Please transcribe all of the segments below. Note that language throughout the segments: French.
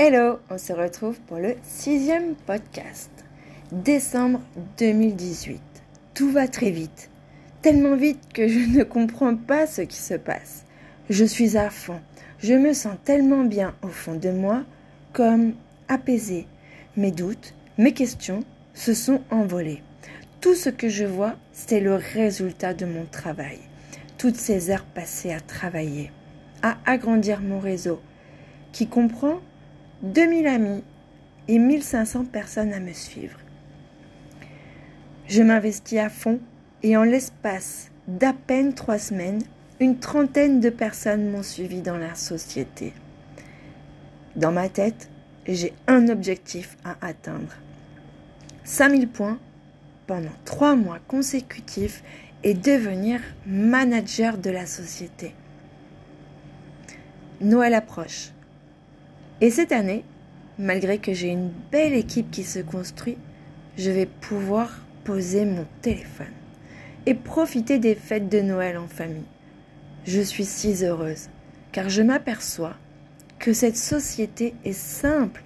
Hello, on se retrouve pour le sixième podcast. Décembre 2018. Tout va très vite. Tellement vite que je ne comprends pas ce qui se passe. Je suis à fond. Je me sens tellement bien au fond de moi, comme apaisée. Mes doutes, mes questions se sont envolés. Tout ce que je vois, c'est le résultat de mon travail. Toutes ces heures passées à travailler, à agrandir mon réseau, qui comprend 2000 amis et 1500 personnes à me suivre. Je m'investis à fond et en l'espace d'à peine trois semaines, une trentaine de personnes m'ont suivi dans la société. Dans ma tête, j'ai un objectif à atteindre. 5000 points pendant trois mois consécutifs et devenir manager de la société. Noël approche. Et cette année, malgré que j'ai une belle équipe qui se construit, je vais pouvoir poser mon téléphone et profiter des fêtes de Noël en famille. Je suis si heureuse, car je m'aperçois que cette société est simple,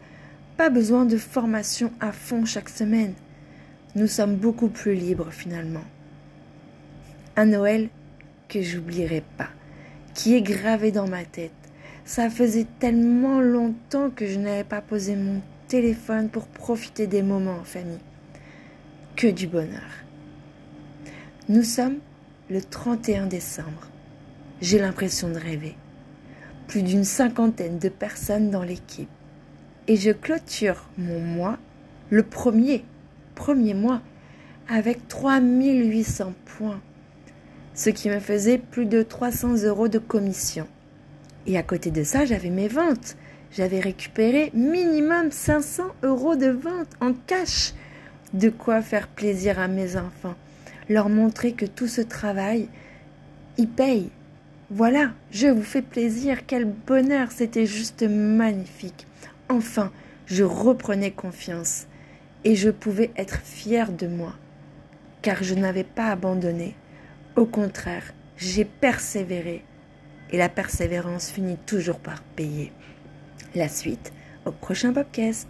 pas besoin de formation à fond chaque semaine. Nous sommes beaucoup plus libres finalement. Un Noël que j'oublierai pas, qui est gravé dans ma tête ça faisait tellement longtemps que je n'avais pas posé mon téléphone pour profiter des moments en famille. Que du bonheur. Nous sommes le 31 décembre. J'ai l'impression de rêver. Plus d'une cinquantaine de personnes dans l'équipe. Et je clôture mon mois, le premier, premier mois, avec 3800 points. Ce qui me faisait plus de 300 euros de commission. Et à côté de ça, j'avais mes ventes. J'avais récupéré minimum 500 euros de vente en cash. De quoi faire plaisir à mes enfants. Leur montrer que tout ce travail, il paye. Voilà, je vous fais plaisir. Quel bonheur. C'était juste magnifique. Enfin, je reprenais confiance. Et je pouvais être fière de moi. Car je n'avais pas abandonné. Au contraire, j'ai persévéré et la persévérance finit toujours par payer. La suite au prochain podcast.